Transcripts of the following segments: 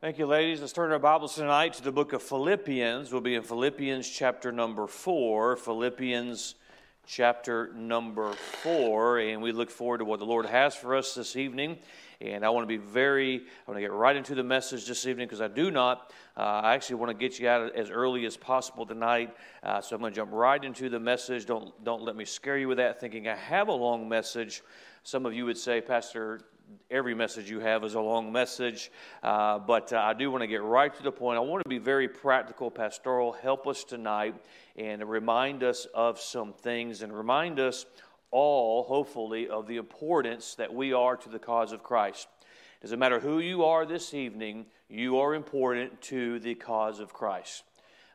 Thank you, ladies. Let's turn our Bibles tonight to the book of Philippians. We'll be in Philippians chapter number four. Philippians chapter number four. And we look forward to what the Lord has for us this evening. And I want to be very, I want to get right into the message this evening because I do not, uh, I actually want to get you out as early as possible tonight. Uh, so I'm going to jump right into the message. Don't, don't let me scare you with that thinking I have a long message. Some of you would say, Pastor, every message you have is a long message, uh, but uh, I do want to get right to the point. I want to be very practical, pastoral, help us tonight, and remind us of some things and remind us all, hopefully, of the importance that we are to the cause of Christ. Doesn't matter who you are this evening, you are important to the cause of Christ.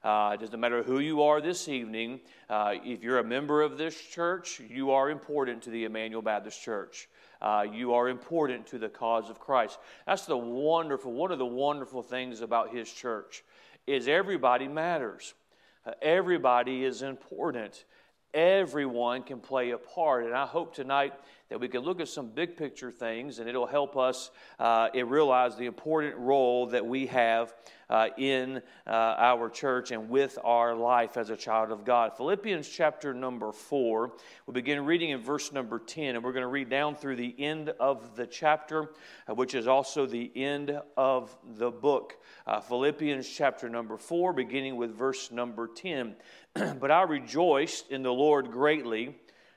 Uh, it doesn't matter who you are this evening. Uh, if you're a member of this church, you are important to the Emmanuel Baptist Church uh, you are important to the cause of Christ. That's the wonderful, one of the wonderful things about His church is everybody matters. Uh, everybody is important. Everyone can play a part. And I hope tonight that we can look at some big picture things and it'll help us uh, realize the important role that we have uh, in uh, our church and with our life as a child of God. Philippians chapter number four, we'll begin reading in verse number 10, and we're going to read down through the end of the chapter, uh, which is also the end of the book. Uh, Philippians chapter number four, beginning with verse number 10. but I rejoiced in the Lord greatly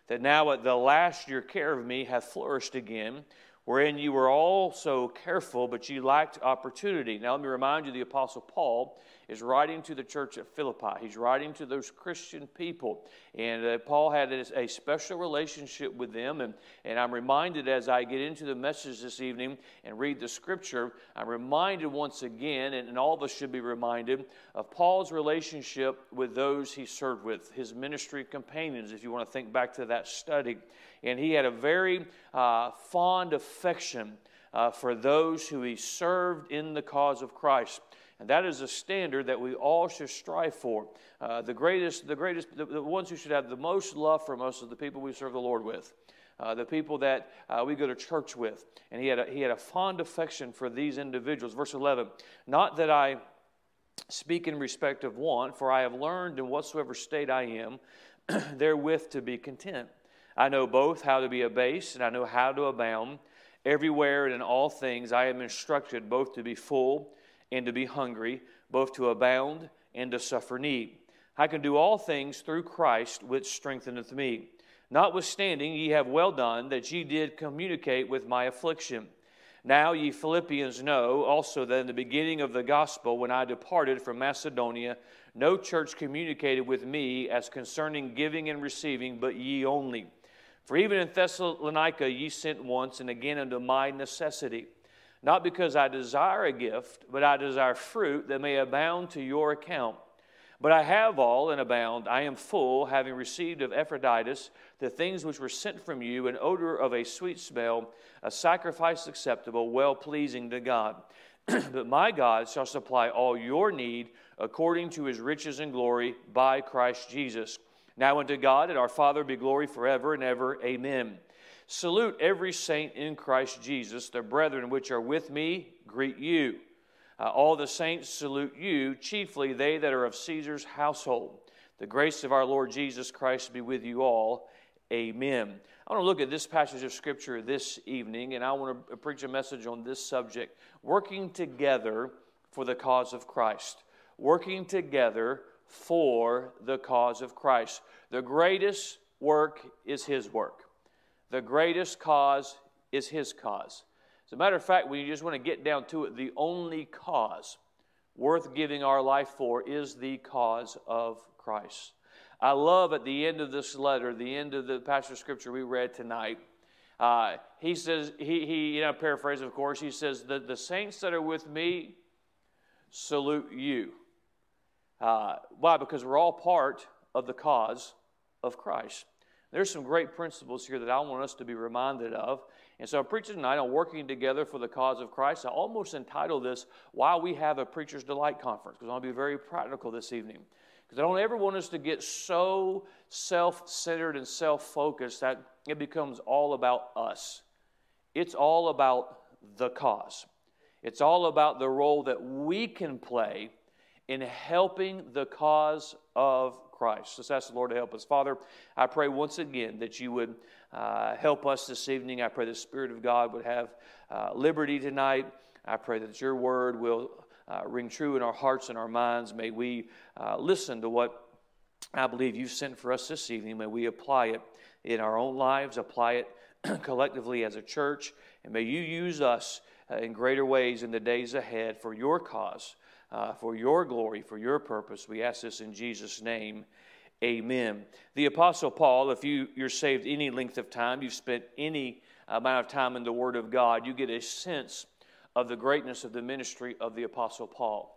that now at the last your care of me hath flourished again, wherein you were also careful, but you lacked opportunity. Now, let me remind you the Apostle Paul is writing to the church at Philippi. He's writing to those Christian people. And uh, Paul had a special relationship with them. And, and I'm reminded as I get into the message this evening and read the scripture, I'm reminded once again, and, and all of us should be reminded, of Paul's relationship with those he served with, his ministry companions, if you want to think back to that study. And he had a very uh, fond affection uh, for those who he served in the cause of Christ. And that is a standard that we all should strive for. Uh, the greatest, the greatest, the, the, ones who should have the most love for most of the people we serve the Lord with. Uh, the people that uh, we go to church with. And he had, a, he had a fond affection for these individuals. Verse 11 Not that I speak in respect of want, for I have learned in whatsoever state I am, therewith to be content. I know both how to be abased and I know how to abound. Everywhere and in all things I am instructed both to be full and to be hungry, both to abound and to suffer need. I can do all things through Christ, which strengtheneth me. Notwithstanding, ye have well done that ye did communicate with my affliction. Now ye Philippians know also that in the beginning of the gospel, when I departed from Macedonia, no church communicated with me as concerning giving and receiving, but ye only. For even in Thessalonica ye sent once and again unto my necessity. Not because I desire a gift, but I desire fruit that may abound to your account. But I have all and abound. I am full, having received of Epaphroditus the things which were sent from you, an odor of a sweet smell, a sacrifice acceptable, well pleasing to God. but my God shall supply all your need according to his riches and glory by Christ Jesus. Now unto God and our Father be glory forever and ever. Amen. Salute every saint in Christ Jesus. The brethren which are with me greet you. Uh, all the saints salute you, chiefly they that are of Caesar's household. The grace of our Lord Jesus Christ be with you all. Amen. I want to look at this passage of Scripture this evening, and I want to preach a message on this subject working together for the cause of Christ. Working together for the cause of Christ. The greatest work is His work. The greatest cause is His cause. As a matter of fact, when you just want to get down to it, the only cause worth giving our life for is the cause of Christ. I love at the end of this letter, the end of the passage of scripture we read tonight. Uh, he says, he, he, you know, paraphrase, of course, he says, the, the saints that are with me salute you. Uh, why? Because we're all part of the cause of Christ. There's some great principles here that I want us to be reminded of. And so I'm preaching tonight on working together for the cause of Christ. I almost entitled this Why We Have a Preacher's Delight Conference, because I want to be very practical this evening. Because I don't ever want us to get so self centered and self focused that it becomes all about us. It's all about the cause. It's all about the role that we can play in helping the cause of Christ. Let's ask the Lord to help us. Father, I pray once again that you would uh, help us this evening. I pray the Spirit of God would have uh, liberty tonight. I pray that your word will uh, ring true in our hearts and our minds. May we uh, listen to what I believe you've sent for us this evening. May we apply it in our own lives, apply it collectively as a church, and may you use us uh, in greater ways in the days ahead for your cause uh, for your glory, for your purpose. We ask this in Jesus' name. Amen. The Apostle Paul, if you, you're saved any length of time, you've spent any amount of time in the Word of God, you get a sense of the greatness of the ministry of the Apostle Paul.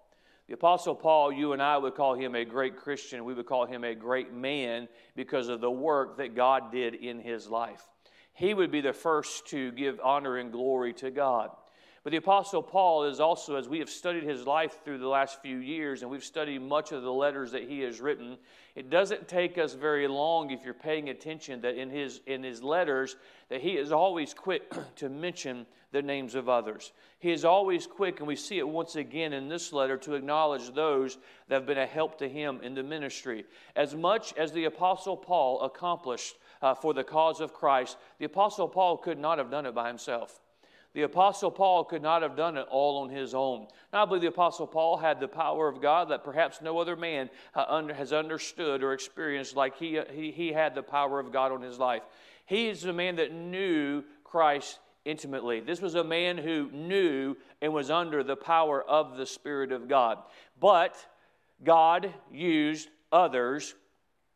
The Apostle Paul, you and I would call him a great Christian. We would call him a great man because of the work that God did in his life. He would be the first to give honor and glory to God. But the Apostle Paul is also, as we have studied his life through the last few years, and we've studied much of the letters that he has written, it doesn't take us very long if you're paying attention that in his, in his letters, that he is always quick to mention the names of others. He is always quick, and we see it once again in this letter, to acknowledge those that have been a help to him in the ministry. As much as the Apostle Paul accomplished uh, for the cause of Christ, the Apostle Paul could not have done it by himself. The Apostle Paul could not have done it all on his own. Now, I believe the Apostle Paul had the power of God that perhaps no other man has understood or experienced like he, he, he had the power of God on his life. He is a man that knew Christ intimately. This was a man who knew and was under the power of the Spirit of God. But God used others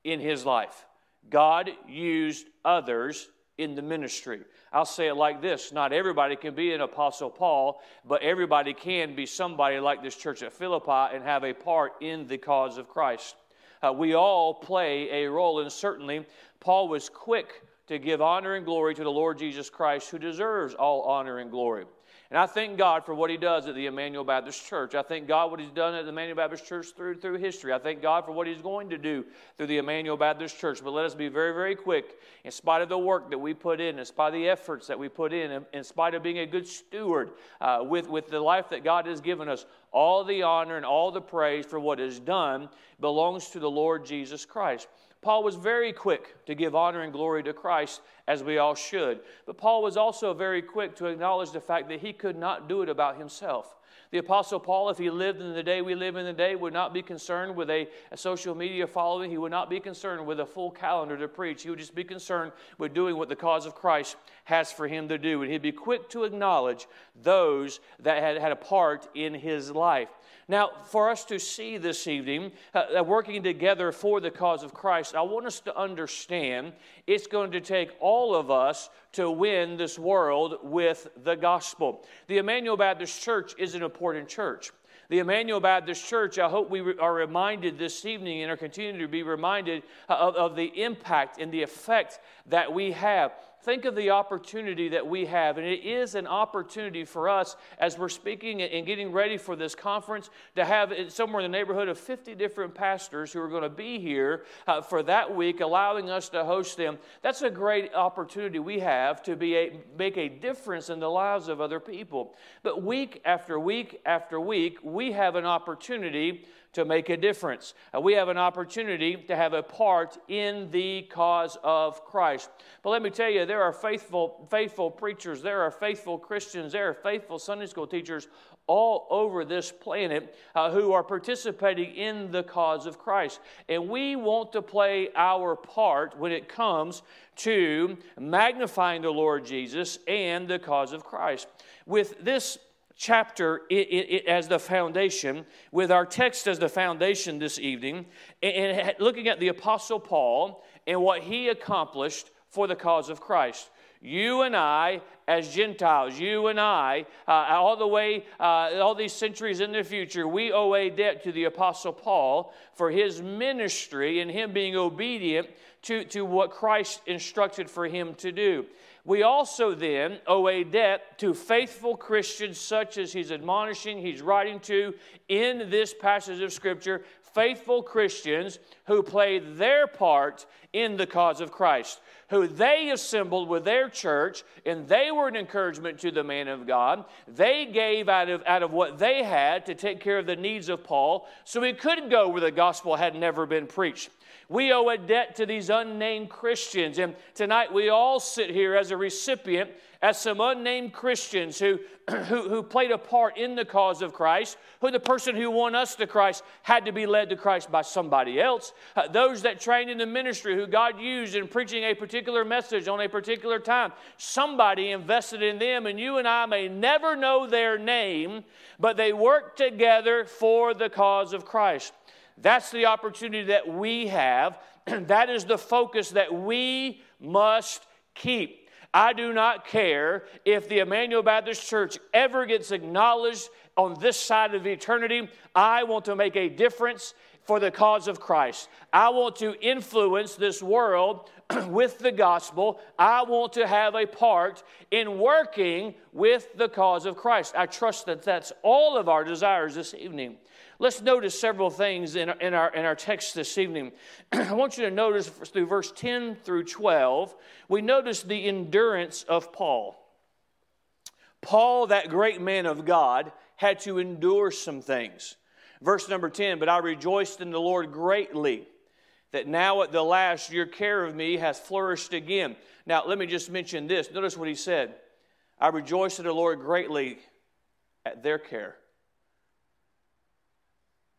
in his life. God used others in the ministry. I'll say it like this Not everybody can be an Apostle Paul, but everybody can be somebody like this church at Philippi and have a part in the cause of Christ. Uh, we all play a role, and certainly Paul was quick to give honor and glory to the Lord Jesus Christ, who deserves all honor and glory. And I thank God for what He does at the Emmanuel Baptist Church. I thank God what He's done at the Emmanuel Baptist Church through, through history. I thank God for what He's going to do through the Emmanuel Baptist Church. But let us be very, very quick, in spite of the work that we put in, in spite of the efforts that we put in, in spite of being a good steward uh, with, with the life that God has given us, all the honor and all the praise for what is done belongs to the Lord Jesus Christ. Paul was very quick to give honor and glory to Christ, as we all should. But Paul was also very quick to acknowledge the fact that he could not do it about himself. The Apostle Paul, if he lived in the day we live in today, would not be concerned with a, a, social media following. He would not be concerned with a full calendar to preach. He would just be concerned with doing what the cause of Christ has for him to do. And he'd be quick to acknowledge those that had had a part in his life. Now, for us to see this evening, uh, uh, working together for the cause of Christ, I want us to understand it's going to take all of us to win this world with the gospel. The Emmanuel Baptist Church is an important church. The Emmanuel Baptist Church, I hope we are reminded this evening and are continuing to be reminded uh, of, of the impact and the effect that we have think of the opportunity that we have. And it is an opportunity for us as we're speaking and getting ready for this conference to have somewhere in the neighborhood of 50 different pastors who are going to be here uh, for that week, allowing us to host them. That's a great opportunity we have to be a, make a difference in the lives of other people. But week after week after week, we have an opportunity to make a difference. Uh, we have an opportunity to have a part in the cause of Christ. But let me tell you, there are faithful, faithful preachers, there are faithful Christians, there are faithful Sunday school teachers all over this planet uh, who are participating in the cause of Christ. And we want to play our part when it comes to magnifying the Lord Jesus and the cause of Christ. With this chapter it, it, as the foundation, with our text as the foundation this evening, and, and looking at the Apostle Paul and what he accomplished for the cause of Christ. You and I, as Gentiles, you and I, uh, all the way, uh, all these centuries in the future, we owe a debt to the Apostle Paul for his ministry and him being obedient to, to what Christ instructed for him to do. We also then owe a debt to faithful Christians, such as he's admonishing, he's writing to in this passage of Scripture, faithful Christians who played their part in the cause of Christ who they assembled with their church, and they were an encouragement to the man of God. They gave out of, out of what they had to take care of the needs of Paul, so he could go where the gospel had never been preached. We owe a debt to these unnamed Christians. And tonight we all sit here as a recipient, as some unnamed Christians who, who, who played a part in the cause of Christ, who the person who won us to Christ had to be led to Christ by somebody else. Uh, those that trained in the ministry who God used in preaching a particular message on a particular time. Somebody invested in them, and you and I may never know their name, but they worked together for the cause of Christ. That's the opportunity that we have. that is the focus that we must keep. I do not care if the Emmanuel Baptist Church ever gets acknowledged on this side of eternity. I want to make a difference for the cause of Christ. I want to influence this world with the gospel. I want to have a part in working with the cause of Christ. I trust that that's all of our desires this evening. Let's notice several things in, in, our, in our text this evening. I want you to notice through verse 10 through 12, we notice the endurance of Paul. Paul, that great man of God, had to endure some things. Verse number 10 But I rejoiced in the Lord greatly that now at the last your care of me has flourished again. Now, let me just mention this. Notice what he said I rejoiced in the Lord greatly at their care.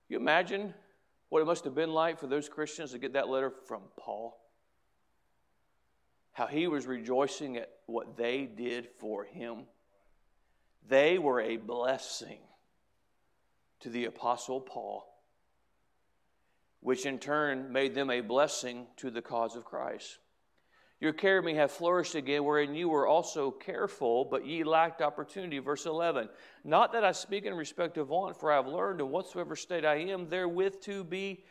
You imagine what it must have been like for those Christians to get that letter from Paul? How he was rejoicing at what they did for him. They were a blessing to the Apostle Paul, which in turn made them a blessing to the cause of Christ. Your care may have flourished again, wherein you were also careful, but ye lacked opportunity. Verse 11. Not that I speak in respect of want, for I have learned in whatsoever state I am therewith to be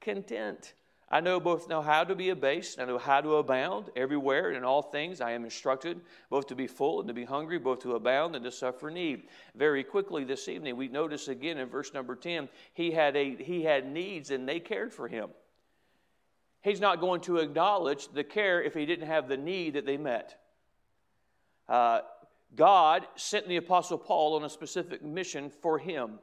content. I know both know how to be abased, I know how to abound everywhere and in all things. I am instructed both to be full and to be hungry, both to abound and to suffer need. Very quickly this evening, we notice again in verse number 10, he had, a, he had needs and they cared for him. He's not going to acknowledge the care if he didn't have the need that they met. Uh, God sent the Apostle Paul on a specific mission for him.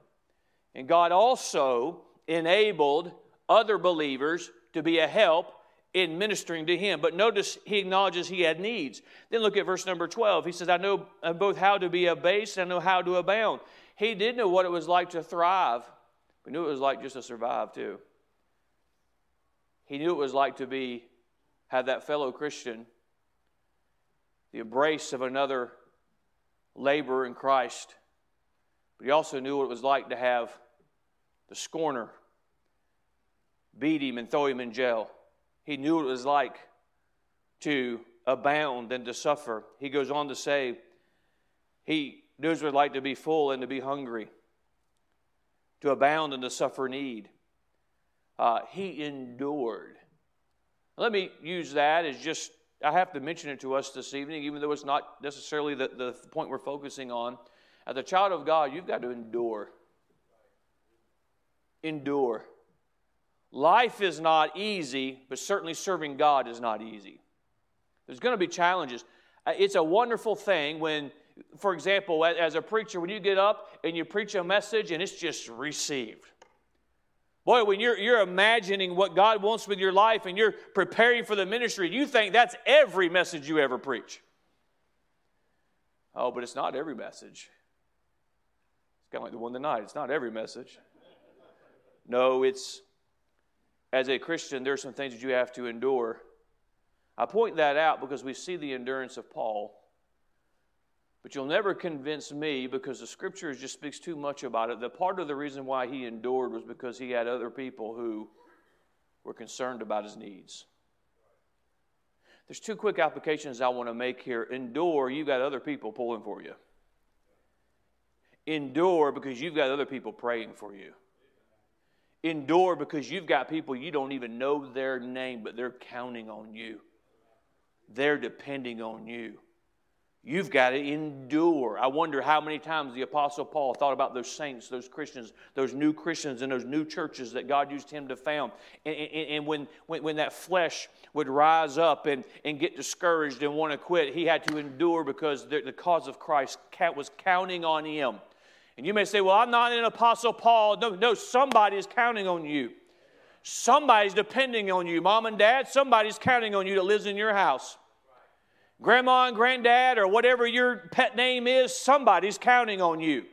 And God also enabled other believers to be a help in ministering to him. But notice he acknowledges he had needs. Then look at verse number 12. He says, I know uh, both how to be abased and I know how to abound. He did know what it was like to thrive, but knew it was like just to survive too. He knew it was like to be, have that fellow Christian, the embrace of another laborer in Christ. But he also knew what it was like to have the scorner beat him and throw him in jail. He knew what it was like to abound and to suffer. He goes on to say, he knew what it was like to be full and to be hungry, to abound and to suffer need uh, he endured. Let me use that as just, I have to mention it to us this evening, even though it's not necessarily the, the point we're focusing on. As a child of God, you've got to endure. Endure. Life is not easy, but certainly serving God is not easy. There's going to be challenges. Uh, it's a wonderful thing when, for example, as a preacher, when you get up and you preach a message and it's just received. Boy, when you're, you're imagining what God wants with your life and you're preparing for the ministry, you think that's every message you ever preach. Oh, but it's not every message. It's kind of like the one tonight. It's not every message. No, it's as a Christian, there are some things that you have to endure. I point that out because we see the endurance of Paul. But you'll never convince me because the scripture just speaks too much about it. The part of the reason why he endured was because he had other people who were concerned about his needs. There's two quick applications I want to make here. Endure, you've got other people pulling for you. Endure because you've got other people praying for you. Endure because you've got people you don't even know their name, but they're counting on you. They're depending on you. You've got to endure. I wonder how many times the Apostle Paul thought about those saints, those Christians, those new Christians, and those new churches that God used him to found. And, and, and when, when, when, that flesh would rise up and, and get discouraged and want to quit, he had to endure because the, the cause of Christ was counting on him. And you may say, Well, I'm not an Apostle Paul. No, no, somebody is counting on you. Somebody's depending on you. Mom and dad, somebody's counting on you that lives in your house grandma and granddad, or whatever your pet name is, somebody's counting on you.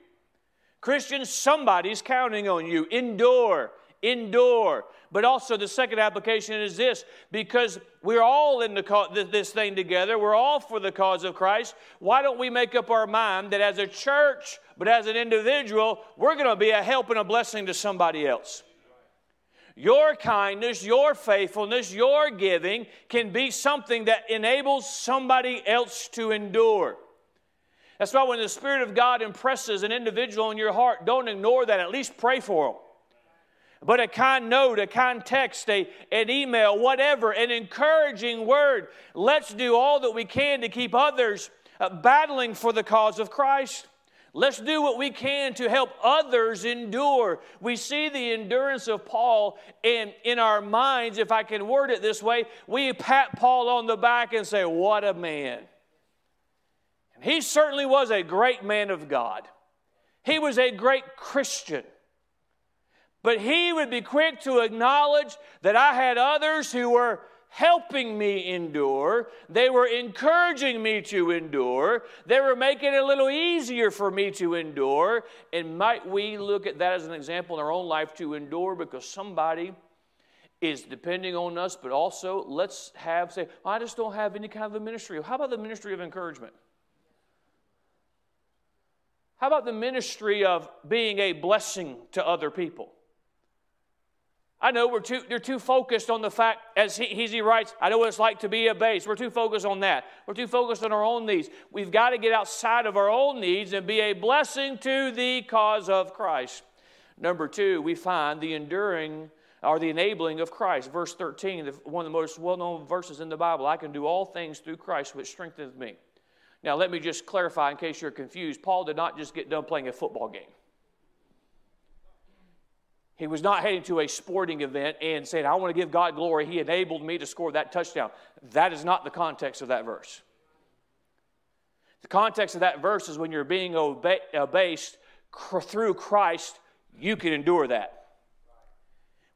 Christians, somebody's counting on you. Endure, endure. But also, the second application is this because we're all in the, this thing together, we're all for the cause of Christ. Why don't we make up our mind that as a church, but as an individual, we're going to be a help and a blessing to somebody else? your kindness, your faithfulness, your giving can be something that enables somebody else to endure. That's why when the Spirit of God impresses an individual in your heart, don't ignore that. At least pray for them. But a kind note, a kind text, a, an email, whatever, an encouraging word. Let's do all that we can to keep others uh, battling for the cause of Christ. Let's do what we can to help others endure. We see the endurance of Paul, and in our minds, if I can word it this way, we pat Paul on the back and say, What a man. And he certainly was a great man of God, he was a great Christian. But he would be quick to acknowledge that I had others who were helping me endure. They were encouraging me to endure. They were making it a little easier for me to endure. And might we look at that as an example in our own life to endure because somebody is depending on us, but also let's have, say, I just don't have any kind of a ministry. How about the ministry of encouragement? How about the ministry of being a blessing to other people? I know we're too, they're too focused on the fact, as he, he writes, I know what it's like to be a base. We're too focused on that. We're too focused on our own needs. We've got to get outside of our own needs and be a blessing to the cause of Christ. Number two, we find the enduring or the enabling of Christ. Verse 13, one of the most well known verses in the Bible I can do all things through Christ, which strengthens me. Now, let me just clarify in case you're confused. Paul did not just get done playing a football game. He was not heading to a sporting event and saying, I want to give God glory. He enabled me to score that touchdown. That is not the context of that verse. The context of that verse is when you're being abased through Christ, you can endure that.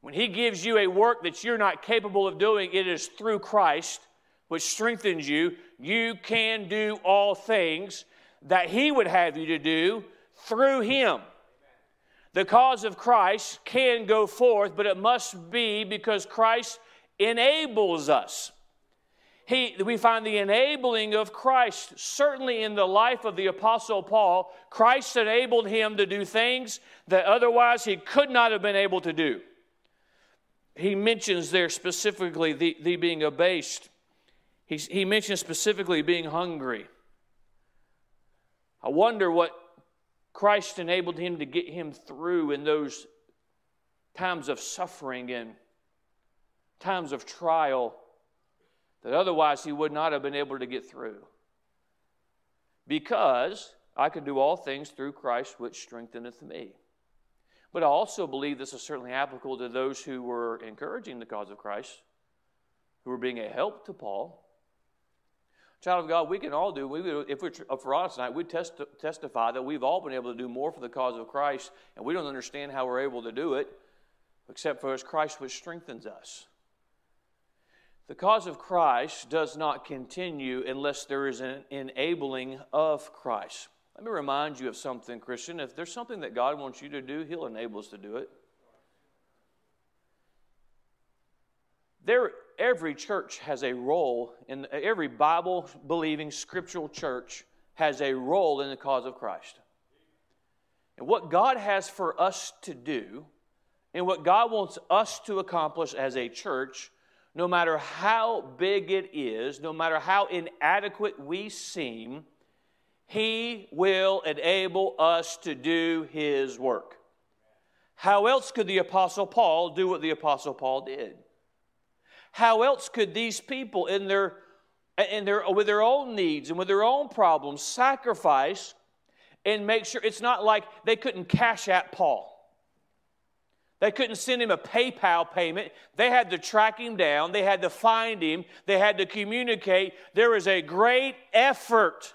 When He gives you a work that you're not capable of doing, it is through Christ, which strengthens you. You can do all things that He would have you to do through Him. The cause of Christ can go forth, but it must be because Christ enables us. He, we find the enabling of Christ certainly in the life of the Apostle Paul. Christ enabled him to do things that otherwise he could not have been able to do. He mentions there specifically the, the being abased, he, he mentions specifically being hungry. I wonder what Christ enabled him to get him through in those times of suffering and times of trial that otherwise he would not have been able to get through. Because I can do all things through Christ which strengtheneth me. But I also believe this is certainly applicable to those who were encouraging the cause of Christ, who were being a help to Paul. Child of God, we can all do, we if we're uh, for honest tonight, we test, testify that we've all been able to do more for the cause of Christ, and we don't understand how we're able to do it, except for as Christ which strengthens us. The cause of Christ does not continue unless there is an enabling of Christ. Let me remind you of something, Christian. If there's something that God wants you to do, He'll enable us to do it. There, every church has a role in every Bible believing scriptural church has a role in the cause of Christ. And what God has for us to do and what God wants us to accomplish as a church, no matter how big it is, no matter how inadequate we seem, He will enable us to do His work. How else could the Apostle Paul do what the Apostle Paul did? How else could these people, in their and their, with their own needs and with their own problems, sacrifice and make sure it's not like they couldn't Cash App Paul. They couldn't send him a PayPal payment. They had to track him down. They had to find him. They had to communicate. There was a great effort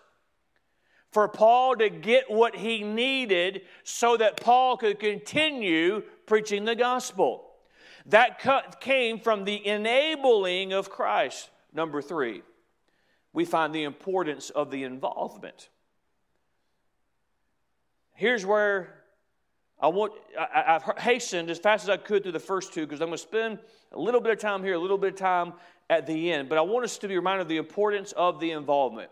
for Paul to get what he needed so that Paul could continue preaching the gospel. That came from the enabling of Christ. Number three, we find the importance of the involvement. Here's where I want, I, have hastened as fast as I could through the first two because I'm going to spend a little bit of time here, a little bit of time at the end. But I want us to be reminded of the importance of the involvement.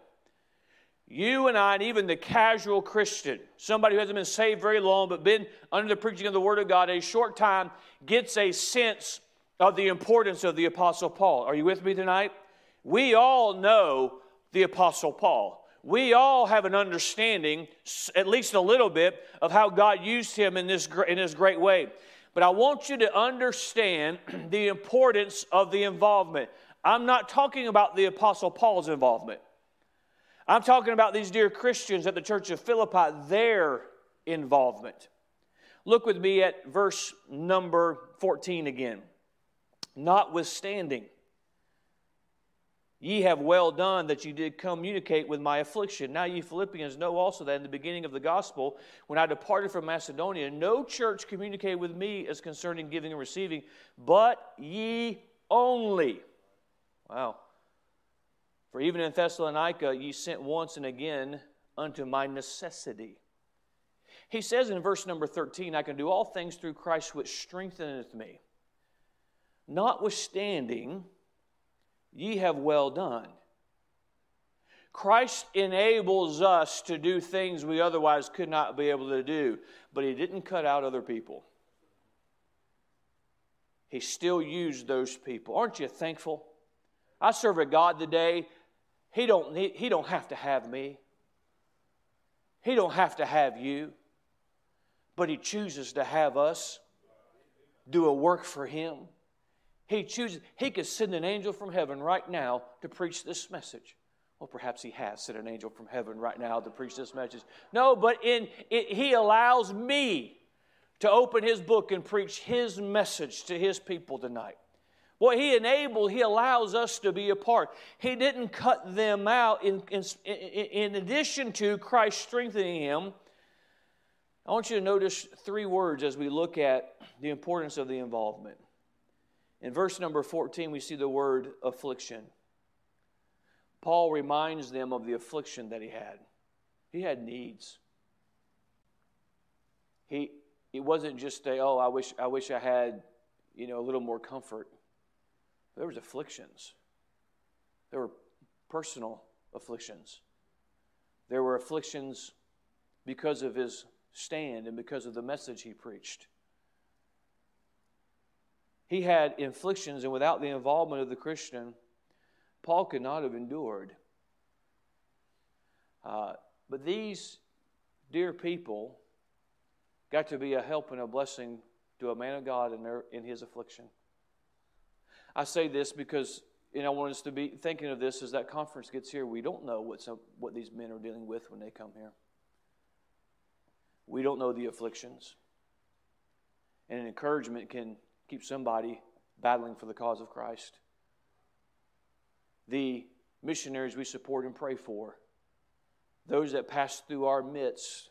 You and I, and even the casual Christian, somebody who hasn't been saved very long but been under the preaching of the Word of God a short time, gets a sense of the importance of the Apostle Paul. Are you with me tonight? We all know the Apostle Paul we all have an understanding, at least a little bit, of how God used him in this, in this great way. But I want you to understand the importance of the involvement. I'm not talking about the Apostle Paul's involvement. I'm talking about these dear Christians at the church of Philippi, their involvement. Look with me at verse number 14 again. Notwithstanding, Ye have well done that you did communicate with my affliction. Now, ye Philippians know also that in the beginning of the gospel, when I departed from Macedonia, no church communicated with me as concerning giving and receiving, but ye only. Wow. For even in Thessalonica, ye sent once and again unto my necessity. He says in verse number 13, I can do all things through Christ which strengtheneth me. Notwithstanding, Ye have well done. Christ enables us to do things we otherwise could not be able to do, but He didn't cut out other people. He still used those people. Aren't you thankful? I serve a God today. He don't, need, he don't have to have me. He don't have to have you. But He chooses to have us do a work for Him. He chooses, he could send an angel from heaven right now to preach this message. Well, perhaps he has sent an angel from heaven right now to preach this message. No, but in it, he allows me to open his book and preach his message to his people tonight. Well, he enabled, he allows us to be a part. He didn't cut them out in, in, in addition to Christ strengthening him. I want you to notice three words as we look at the importance of the involvement in verse number 14, we see the word affliction. Paul reminds them of the affliction that he had. He had needs. He, it wasn't just a, oh, I wish, I wish I had, you know, a little more comfort. There was afflictions. There were personal afflictions. There were afflictions because of his stand and because of the message he preached. He had afflictions, and without the involvement of the Christian, Paul could not have endured. Uh, but these dear people got to be a help and a blessing to a man of God in, their, in his affliction. I say this because you know, I want us to be thinking of this as that conference gets here. We don't know what, some, what these men are dealing with when they come here. We don't know the afflictions. And an encouragement can keep somebody battling for the cause of Christ. The missionaries we support and pray for, those that pass through our midst,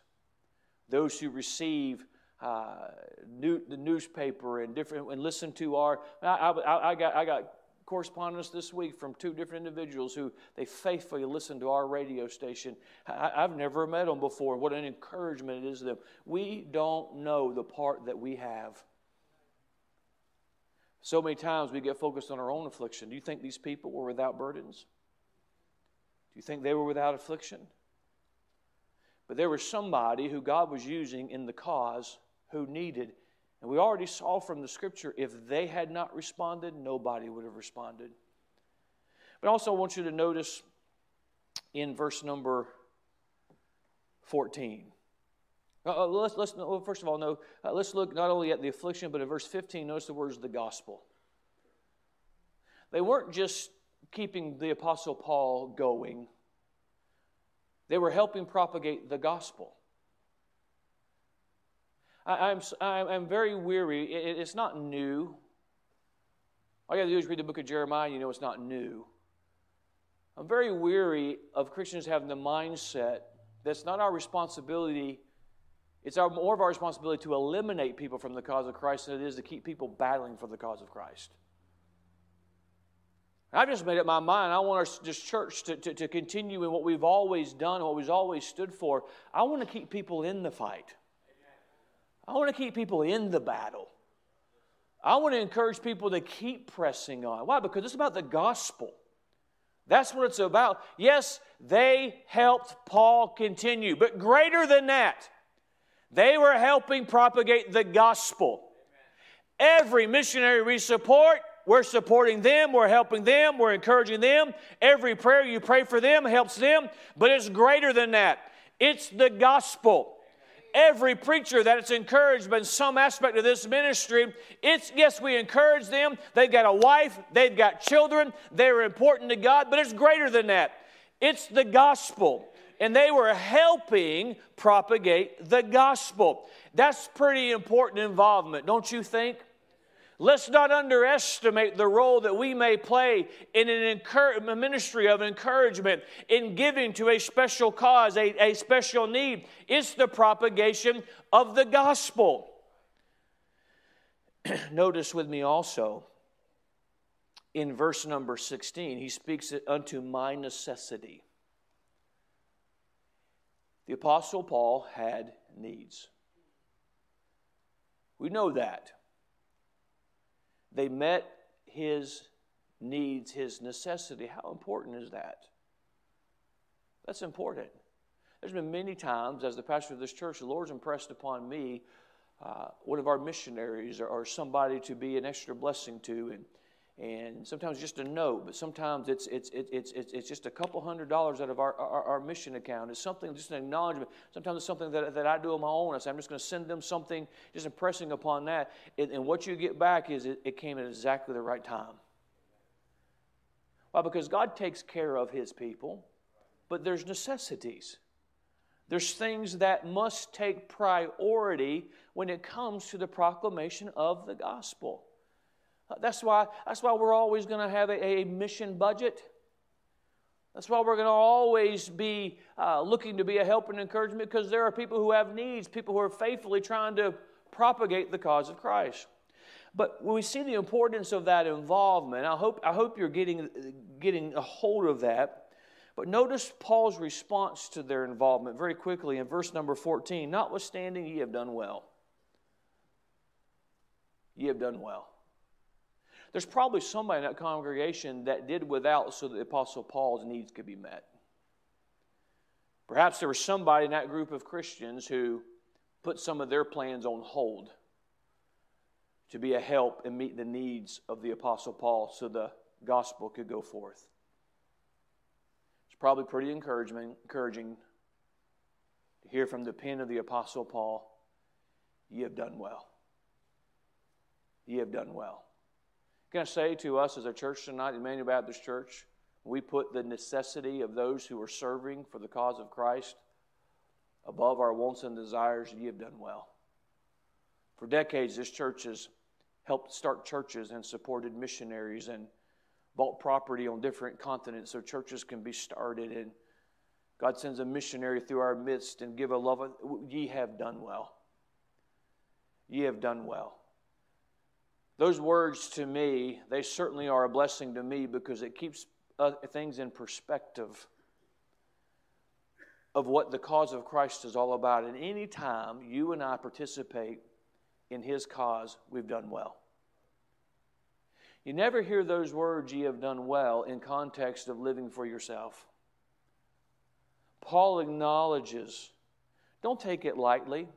those who receive uh, new, the newspaper and different and listen to our. I, I, I, got I got correspondence this week from two different individuals who they faithfully listen to our radio station. I, I've never met them before. What an encouragement it is to them. We don't know the part that we have. So many times we get focused on our own affliction. Do you think these people were without burdens? Do you think they were without affliction? But there was somebody who God was using in the cause who needed. And we already saw from the scripture if they had not responded, nobody would have responded. But also, I want you to notice in verse number 14. Uh, uh, let's, let's, well, first of all, no, uh, let's look not only at the affliction, but in verse 15, notice the words of the gospel. They weren't just keeping the Apostle Paul going. They were helping propagate the gospel. I, am I'm, I'm very weary. It, it's not new. All you have to do is read the book of Jeremiah, and you know it's not new. I'm very weary of Christians having the mindset that's not our responsibility. It's our, more of our responsibility to eliminate people from the cause of Christ than it is to keep people battling for the cause of Christ. I've just made up my mind. I want our this church to, to, to continue in what we've always done, what we've always stood for. I want to keep people in the fight. I want to keep people in the battle. I want to encourage people to keep pressing on. Why? Because it's about the gospel. That's what it's about. Yes, they helped Paul continue, but greater than that, they were helping propagate the gospel. Every missionary we support we're supporting them, we're helping them, we're encouraging them. Every prayer you pray for them helps them, but it's greater than that. It's the gospel. Every preacher that it's encouraged in some aspect of this ministry, it's yes, we encourage them. They've got a wife, they've got children, they're important to God, but it's greater than that. It's the gospel and they were helping propagate the gospel. That's pretty important involvement, don't you think? Let's not underestimate the role that we may play in an a ministry of encouragement, in giving to a special cause, a, a special need. It's the propagation of the gospel. Notice with me also in verse number 16, he speaks unto my necessity. The Apostle Paul had needs. We know that. They met his needs, his necessity. How important is that? That's important. There's been many times, as the pastor of this church, the Lord's impressed upon me uh, one of our missionaries or, or, somebody to be an extra blessing to. And and sometimes just a note, but sometimes it's, it's, it's, it's, it's just a couple hundred dollars out of our, our, our, mission account. It's something, just an acknowledgement. Sometimes it's something that, that I do on my own. I say, I'm just going to send them something, just impressing upon that. And, what you get back is it, it came at exactly the right time. Why? Because God takes care of His people, but there's necessities. There's things that must take priority when it comes to the proclamation of the gospel. That's why, that's why we're always going to have a, a, mission budget. That's why we're going to always be uh, looking to be a help and encouragement because there are people who have needs, people who are faithfully trying to propagate the cause of Christ. But when we see the importance of that involvement, I hope, I hope you're getting, getting a hold of that. But notice Paul's response to their involvement very quickly in verse number 14. Notwithstanding, ye have done well. Ye have done well. There's probably somebody in that congregation that did without so that the Apostle Paul's needs could be met. Perhaps there was somebody in that group of Christians who put some of their plans on hold to be a help and meet the needs of the Apostle Paul so the gospel could go forth. It's probably pretty encouraging, encouraging to hear from the pen of the Apostle Paul, Ye have done well. Ye have done well. Can I say to us as a church tonight, Emmanuel Baptist Church, we put the necessity of those who are serving for the cause of Christ above our wants and desires, you have done well. For decades, this church has helped start churches and supported missionaries and bought property on different continents so churches can be started. And God sends a missionary through our midst and give a love. Ye have done well. Ye have done well. Those words to me, they certainly are a blessing to me because it keeps uh, things in perspective of what the cause of Christ is all about. And any time you and I participate in His cause, we've done well. You never hear those words, ye have done well, in context of living for yourself. Paul acknowledges, don't take it lightly.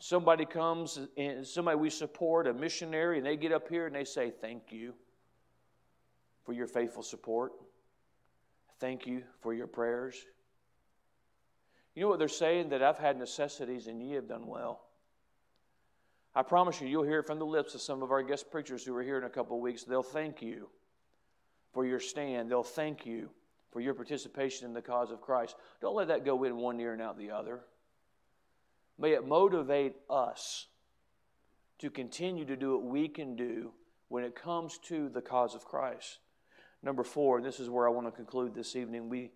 Somebody comes and somebody we support, a missionary, and they get up here and they say, Thank you for your faithful support. Thank you for your prayers. You know what they're saying? That I've had necessities and ye have done well. I promise you, you'll hear it from the lips of some of our guest preachers who are here in a couple of weeks. They'll thank you for your stand. They'll thank you for your participation in the cause of Christ. Don't let that go in one ear and out the other. May it motivate us to continue to do what we can do when it comes to the cause of Christ. Number four, and this is where I want to conclude this evening, we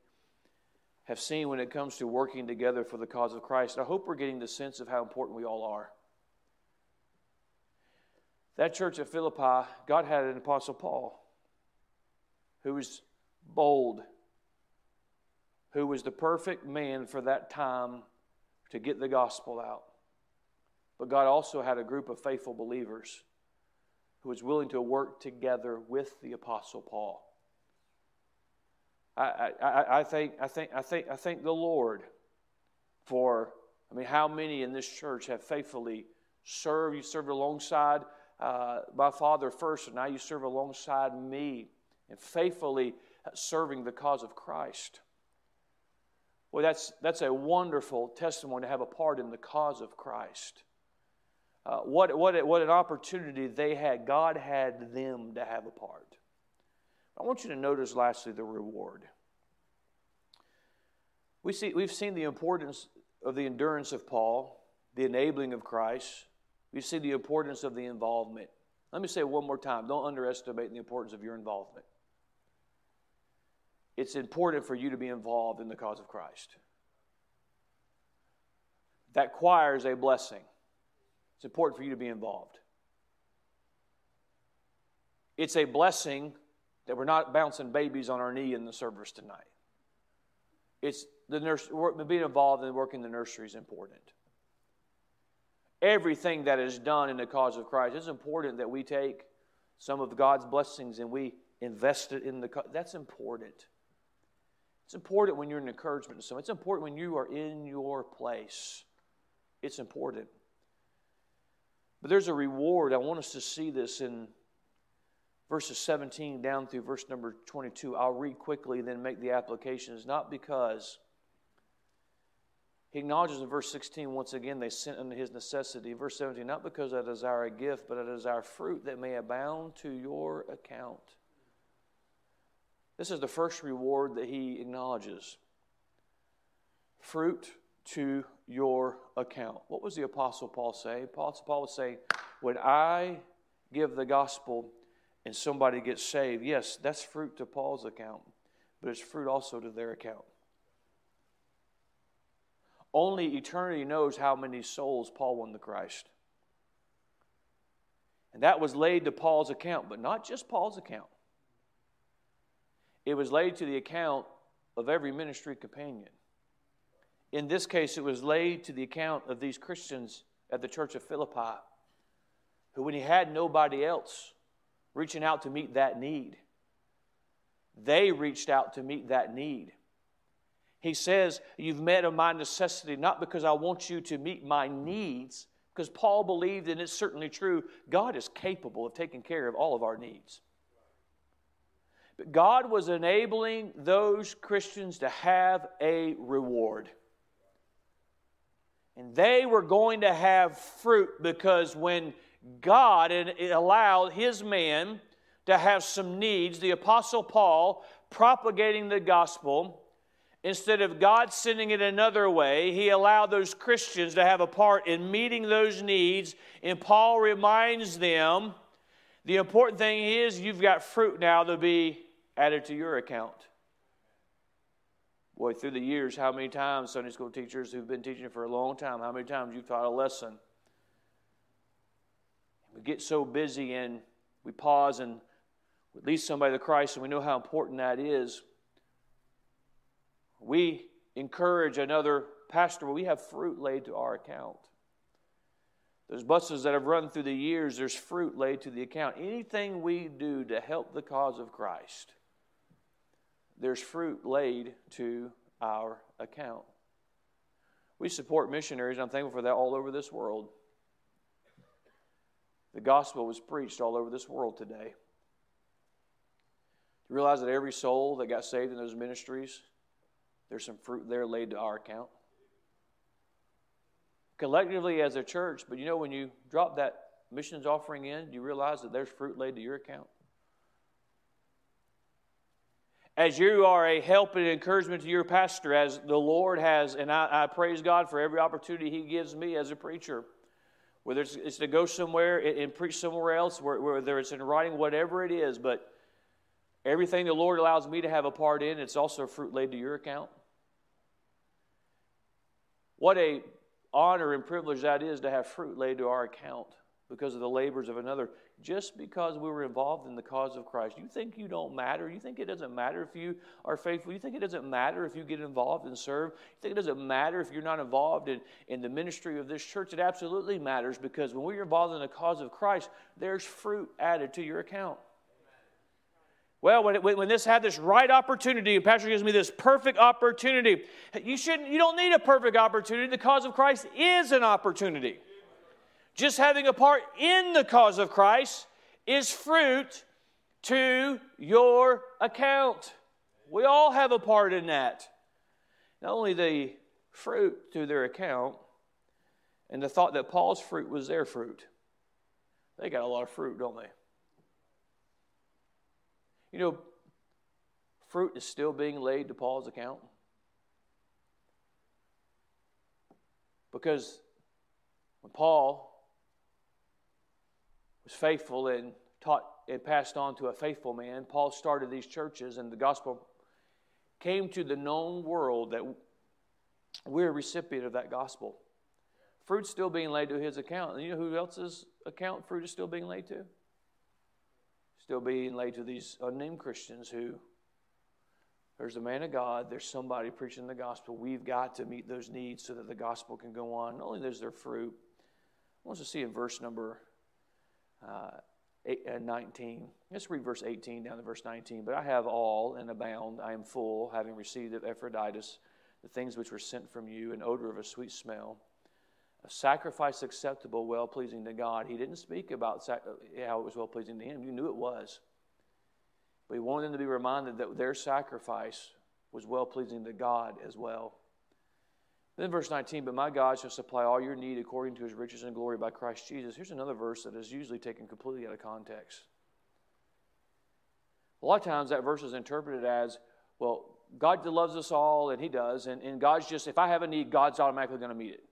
have seen when it comes to working together for the cause of Christ. I hope we're getting the sense of how important we all are. That church at Philippi, God had an apostle Paul who was bold, who was the perfect man for that time to get the gospel out. But God also had a group of faithful believers who was willing to work together with the apostle Paul. I, I, I, think, I, think, I, think, I thank the Lord for, I mean, how many in this church have faithfully served? You served alongside uh, my father first, and now you serve alongside me and faithfully serving the cause of Christ. Well, that's, that's a wonderful testimony to have a part in the cause of Christ. Uh, what, what, what an opportunity they had. God had them to have a part. I want you to notice, lastly, the reward. We see, we've seen the importance of the endurance of Paul, the enabling of Christ. We see the importance of the involvement. Let me say one more time don't underestimate the importance of your involvement. It's important for you to be involved in the cause of Christ. That choir is a blessing. It's important for you to be involved. It's a blessing that we're not bouncing babies on our knee in the service tonight. It's the nurse, being involved in working the nursery is important. Everything that is done in the cause of Christ, it's important that we take some of God's blessings and we invest it in the. That's important. It's important when you're an encouragement to someone. It's important when you are in your place. It's important. But there's a reward. I want us to see this in verses 17 down through verse number 22. I'll read quickly, then make the applications, not because he acknowledges in verse 16 once again they sent unto his necessity. Verse 17, not because I desire a gift, but I desire fruit that may abound to your account. This is the first reward that he acknowledges fruit to your account. What was the Apostle Paul say? Apostle Paul was saying, When I give the gospel, and somebody gets saved, yes, that's fruit to Paul's account, but it's fruit also to their account. Only eternity knows how many souls Paul won to Christ. And that was laid to Paul's account, but not just Paul's account. It was laid to the account of every ministry companion. In this case, it was laid to the account of these Christians at the church of Philippi, who, when he had nobody else, reaching out to meet that need. They reached out to meet that need. He says, You've met my necessity, not because I want you to meet my needs, because Paul believed, and it's certainly true, God is capable of taking care of all of our needs. God was enabling those Christians to have a reward. And they were going to have fruit because when God allowed his man to have some needs. The Apostle Paul, propagating the gospel, instead of God sending it another way, he allowed those Christians to have a part in meeting those needs. And Paul reminds them the important thing is you've got fruit now to be added to your account. Boy, through the years, how many times Sunday school teachers who've been teaching for a long time, how many times you've taught a lesson we get so busy and we pause and we lead somebody to Christ and we know how important that is. We encourage another pastor, we have fruit laid to our account. There's buses that have run through the years, there's fruit laid to the account. Anything we do to help the cause of Christ, there's fruit laid to our account. We support missionaries, and I'm thankful for that, all over this world. The gospel was preached all over this world today. You realize that every soul that got saved in those ministries, there's some fruit there laid to our account. Collectively as a church, but you know, when you drop that missions offering in, you realize that there's fruit laid to your account. As you are a help and encouragement to your pastor, as the Lord has, and I, I praise God for every opportunity He gives me as a preacher. Whether it's, it's to go somewhere and, and preach somewhere else, whether it's in writing, whatever it is, but everything the Lord allows me to have a part in, it's also fruit laid to your account. What a honor and privilege that is to have fruit laid to our account because of the labors of another just because we were involved in the cause of Christ. You think you don't matter? You think it doesn't matter if you are faithful? You think it doesn't matter if you get involved and serve? You think it doesn't matter if you're not involved in, in the ministry of this church? It absolutely matters because when we're involved in the cause of Christ, there's fruit added to your account. Well, when, it, when this had this right opportunity, Pastor gives me this perfect opportunity, you shouldn't. You don't need a perfect opportunity. The cause of Christ is an opportunity. Just having a part in the cause of Christ is fruit to your account. We all have a part in that. Not only the fruit to their account, and the thought that Paul's fruit was their fruit. They got a lot of fruit, don't they? You know, fruit is still being laid to Paul's account. Because when Paul was faithful and taught and passed on to a faithful man. Paul started these churches, and the gospel came to the known world that we're a recipient of that gospel. Fruit's still being laid to his account. And you know who else's account fruit is still being laid to? Still being laid to these unnamed Christians who there's a man of God, there's somebody preaching the gospel. We've got to meet those needs so that the gospel can go on. Not only there's their fruit, I want to see in verse number eight, uh, 19. Let's read verse 18 down to verse 19. But I have all and abound. I am full, having received of Epaphroditus the things which were sent from you, an odor of a sweet smell, a sacrifice acceptable, well pleasing to God. He didn't speak about sac- uh, how it was well pleasing to him. You knew it was. But he wanted them to be reminded that their sacrifice was well pleasing to God as well. Then verse 19, but my God shall supply all your need according to his riches and glory by Christ Jesus. Here's another verse that is usually taken completely out of context. A lot of times that verse is interpreted as, well, God loves us all, and he does, and, and God's just, if I have a need, God's automatically going to meet it.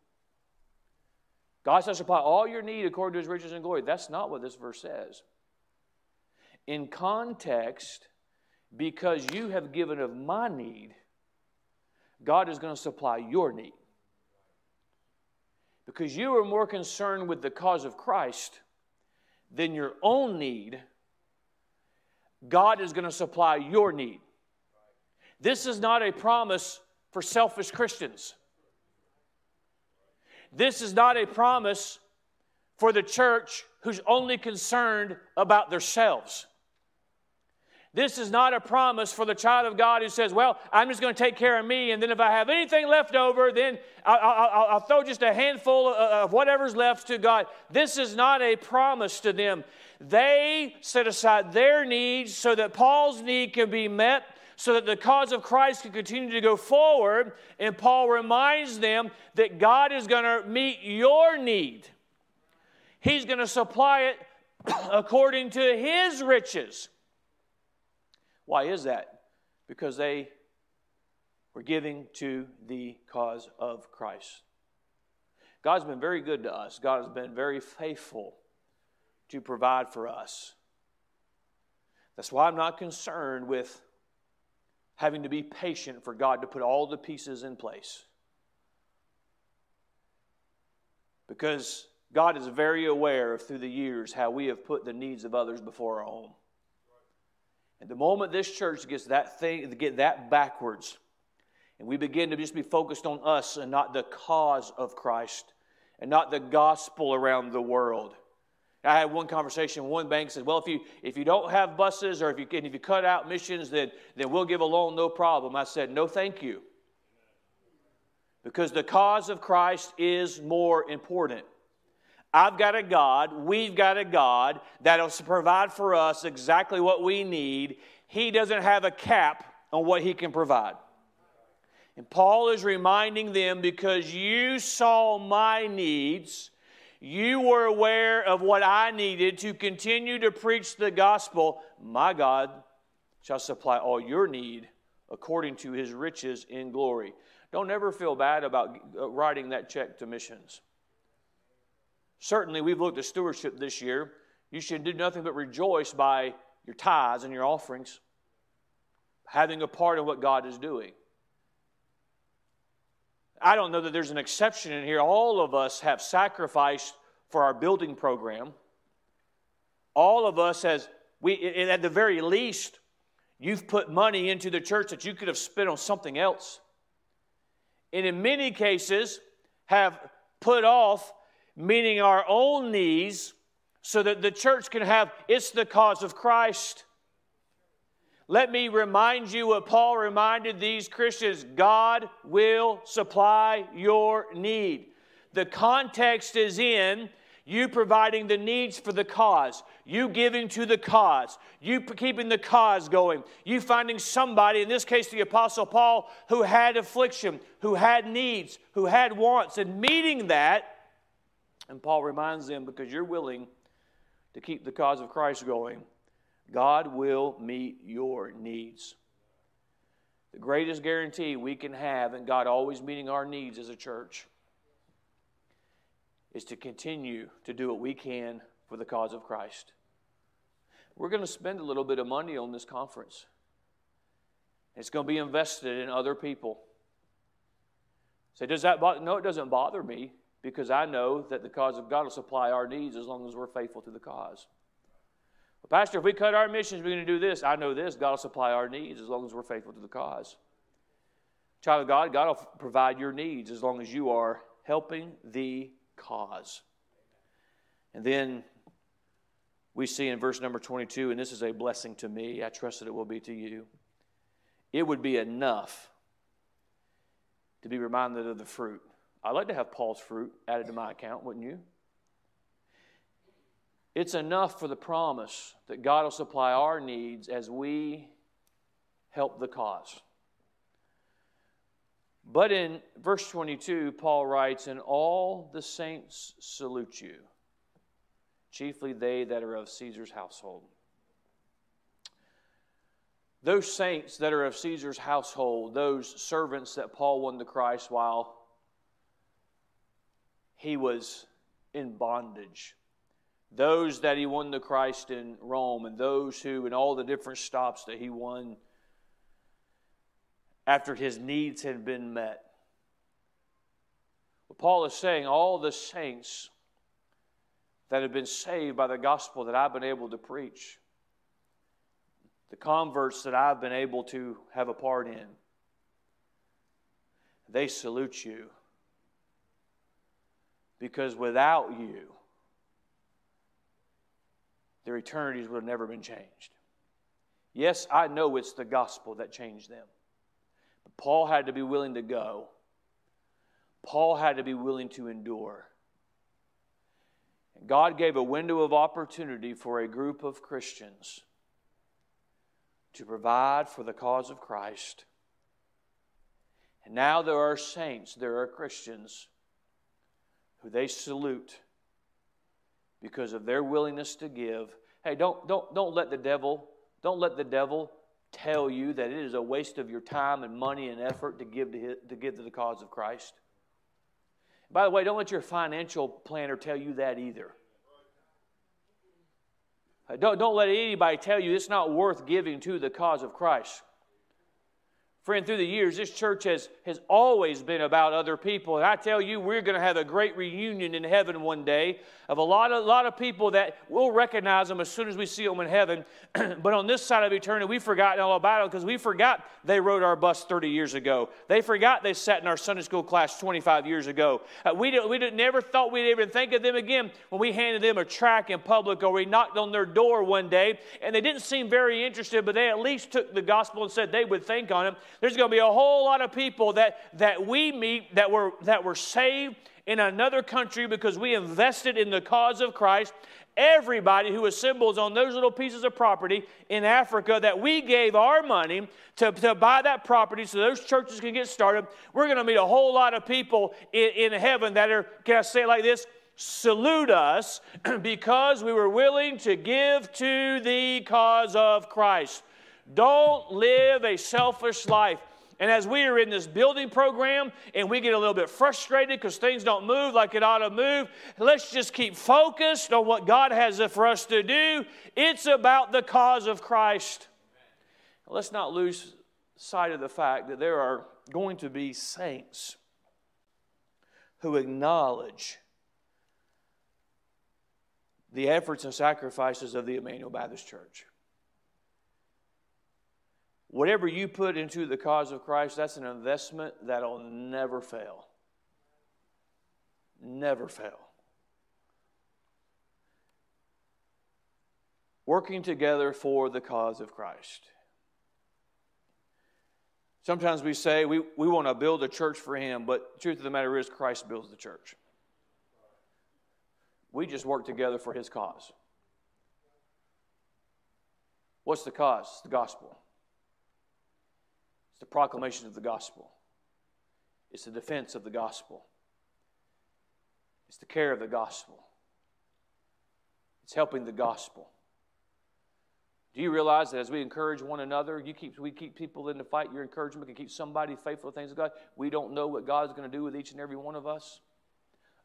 God shall supply all your need according to his riches and glory. That's not what this verse says. In context, because you have given of my need, God is going to supply your need. Because you are more concerned with the cause of Christ than your own need, God is going to supply your need. This is not a promise for selfish Christians. This is not a promise for the church who's only concerned about themselves. This is not a promise for the child of God who says, Well, I'm just going to take care of me, and then if I have anything left over, then I'll, I'll, I'll throw just a handful of whatever's left to God. This is not a promise to them. They set aside their needs so that Paul's need can be met, so that the cause of Christ can continue to go forward. And Paul reminds them that God is going to meet your need, He's going to supply it according to His riches. Why is that? Because they were giving to the cause of Christ. God's been very good to us. God has been very faithful to provide for us. That's why I'm not concerned with having to be patient for God to put all the pieces in place. Because God is very aware of through the years how we have put the needs of others before our own. And the moment this church gets that thing, get that backwards, and we begin to just be focused on us and not the cause of Christ and not the gospel around the world. I had one conversation. One bank said, "Well, if you if you don't have buses or if you if you cut out missions, then then we'll give a loan, no problem." I said, "No, thank you," because the cause of Christ is more important. I've got a God, we've got a God that'll provide for us exactly what we need. He doesn't have a cap on what He can provide. And Paul is reminding them because you saw my needs, you were aware of what I needed to continue to preach the gospel. My God shall supply all your need according to his riches in glory. Don't ever feel bad about uh, writing that check to missions. Certainly, we've looked at stewardship this year. You should do nothing but rejoice by your tithes and your offerings, having a part in what God is doing. I don't know that there's an exception in here. All of us have sacrificed for our building program. All of us has we at the very least you've put money into the church that you could have spent on something else. And in many cases have put off meeting our own needs so that the church can have it's the cause of Christ. Let me remind you what Paul reminded these Christians God will supply your need. The context is in you providing the needs for the cause, you giving to the cause, you keeping the cause going, you finding somebody, in this case the Apostle Paul, who had affliction, who had needs, who had wants, and meeting that. And Paul reminds them because you're willing to keep the cause of Christ going, God will meet your needs. The greatest guarantee we can have, and God always meeting our needs as a church, is to continue to do what we can for the cause of Christ. We're going to spend a little bit of money on this conference. It's going to be invested in other people. Say, so does that bother? No, it doesn't bother me because I know that the cause of God will supply our needs as long as we're faithful to the cause. Pastor, if we cut our missions, we're going to do this. I know this God will supply our needs as long as we're faithful to the cause. Child of God, God will provide your needs as long as you are helping the cause. And then we see in verse number 22, and this is a blessing to me. I trust that it will be to you. It would be enough to be reminded of the fruit. I'd like to have Paul's fruit added to my account, wouldn't you? It's enough for the promise that God will supply our needs as we help the cause. But in verse 22, Paul writes, And all the saints salute you, chiefly they that are of Caesar's household. Those saints that are of Caesar's household, those servants that Paul won to Christ while he was in bondage those that he won to Christ in Rome, and those who, in all the different stops that he won after his needs had been met. What Paul is saying, all the saints that have been saved by the gospel that I've been able to preach, the converts that I've been able to have a part in, they salute you. Because without you, their eternities would have never been changed. Yes, I know it's the gospel that changed them. But Paul had to be willing to go. Paul had to be willing to endure. And God gave a window of opportunity for a group of Christians to provide for the cause of Christ. And now there are saints, there are Christians who they salute because of their willingness to give. Hey, don't, don't, don't let the devil, don't let the devil tell you that it is a waste of your time and money and effort to give to, his, to give to the cause of Christ. By the way, don't let your financial planner tell you that either. Don't, don't let anybody tell you it's not worth giving to the cause of Christ. Friend, through the years, this church has, has always been about other people. And I tell you, we're going to have a great reunion in heaven one day of a lot of, lot of people that we'll recognize them as soon as we see them in heaven. but on this side of eternity, we've forgotten all about them because we forgot they rode our bus 30 years ago. They forgot they sat in our Sunday school class 25 years ago. Uh, we, did, we did, never thought we'd even think of them again when we handed them a track in public or we knocked on their door one day and they didn't seem very interested, but they at least took the gospel and said they would think on it. There's going to be a whole lot of people that, that we meet that were, that were saved in another country because we invested in the cause of Christ. Everybody who assembles on those little pieces of property in Africa that we gave our money to, to buy that property so those churches can get started, we're going to meet a whole lot of people in, in heaven that are, can I say it like this? salute us because we were willing to give to the cause of Christ. Don't live a selfish life. And as we are in this building program and we get a little bit frustrated because things don't move like it ought to move, let's just keep focused on what God has for us to do. It's about the cause of Christ. Let's not lose sight of the fact that there are going to be saints who acknowledge the efforts and sacrifices of the Emmanuel Baptist Church. Whatever you put into the cause of Christ, that's an investment that'll never fail. Never fail. Working together for the cause of Christ. Sometimes we say we, we want to build a church for Him, but the truth of the matter is, Christ builds the church. We just work together for His cause. What's the cause? It's the gospel. It's the proclamation of the gospel. It's the defense of the gospel. It's the care of the gospel. It's helping the gospel. Do you realize that as we encourage one another, you keep, we keep people in the fight, your encouragement can keep somebody faithful to things of God? We don't know what God is going to do with each and every one of us.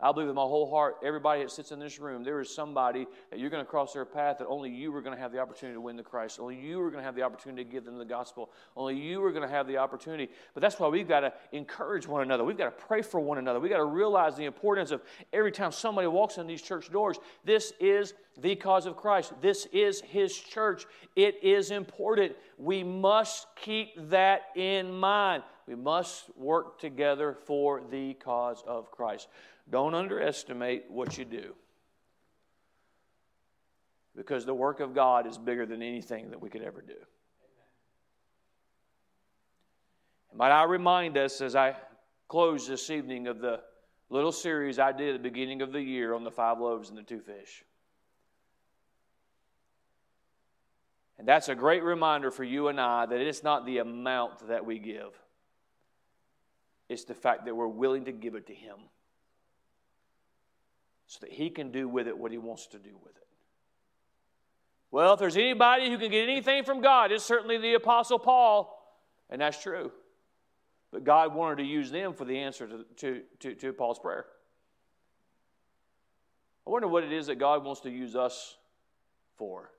I believe with my whole heart, everybody that sits in this room, there is somebody that you're going to cross their path that only you are going to have the opportunity to win the Christ. Only you are going to have the opportunity to give them the gospel. Only you are going to have the opportunity. But that's why we've got to encourage one another. We've got to pray for one another. We've got to realize the importance of every time somebody walks in these church doors, this is the cause of Christ. This is His church. It is important. We must keep that in mind. We must work together for the cause of Christ. Don't underestimate what you do. Because the work of God is bigger than anything that we could ever do. Might I remind us as I close this evening of the little series I did at the beginning of the year on the five loaves and the two fish. And that's a great reminder for you and I that it's not the amount that we give, it's the fact that we're willing to give it to Him so that he can do with it what he wants to do with it. Well, if there's anybody who can get anything from God, it's certainly the Apostle Paul, and that's true. But God wanted to use them for the answer to, to, to, to Paul's prayer. I wonder what it is that God wants to use us for.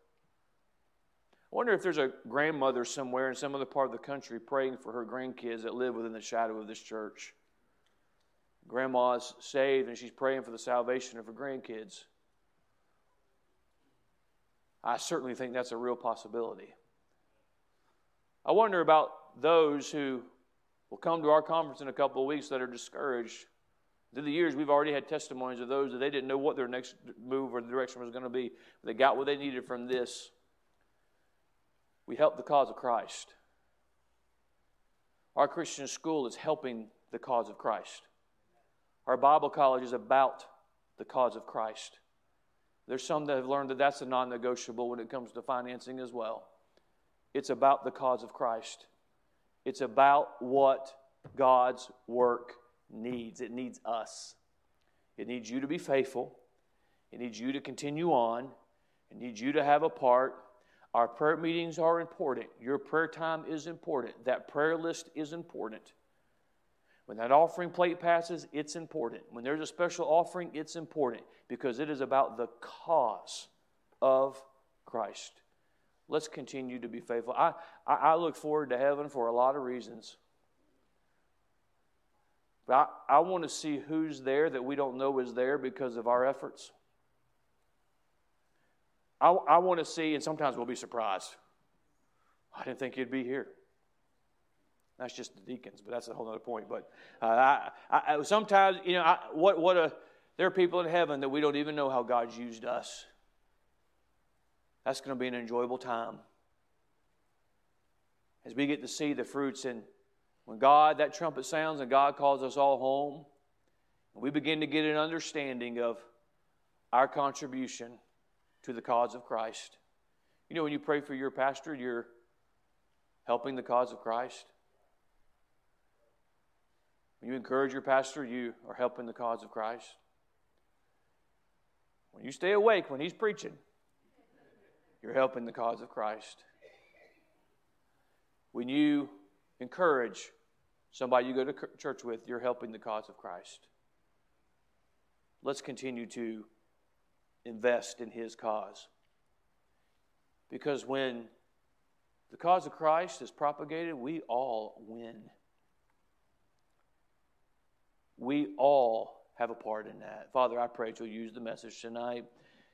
I wonder if there's a grandmother somewhere in some other part of the country praying for her grandkids that live within the shadow of this church. Grandma's saved and she's praying for the salvation of her grandkids. I certainly think that's a real possibility. I wonder about those who will come to our conference in a couple of weeks that are discouraged. Through the years, we've already had testimonies of those that they didn't know what their next move or direction was going to be. They got what they needed from this. We help the cause of Christ. Our Christian school is helping the cause of Christ. Our Bible college is about the cause of Christ. There's some that have learned that that's a non negotiable when it comes to financing as well. It's about the cause of Christ, it's about what God's work needs. It needs us. It needs you to be faithful, it needs you to continue on, it needs you to have a part. Our prayer meetings are important. Your prayer time is important. That prayer list is important. When that offering plate passes, it's important. When there's a special offering, it's important because it is about the cause of Christ. Let's continue to be faithful. I, I, look forward to heaven for a lot of reasons. But I, I want to see who's there that we don't know is there because of our efforts. I, I want to see, and sometimes we'll be surprised. I didn't think you'd be here. That's just the deacons, but that's a whole other point. But uh, I, I, sometimes, you know, I, what, what a, there are people in heaven that we don't even know how God's used us. That's going to be an enjoyable time. As we get to see the fruits, and when God, that trumpet sounds and God calls us all home, we begin to get an understanding of our contribution to the cause of Christ. You know, when you pray for your pastor, you're helping the cause of Christ. When you encourage your pastor, you are helping the cause of Christ. When you stay awake when he's preaching, you're helping the cause of Christ. when you encourage somebody you go to church with, you're helping the cause of Christ. Let's continue to invest in his cause. Because when the cause of Christ is propagated, we all win. We all have a part in that. Father, I pray you'll use the message tonight.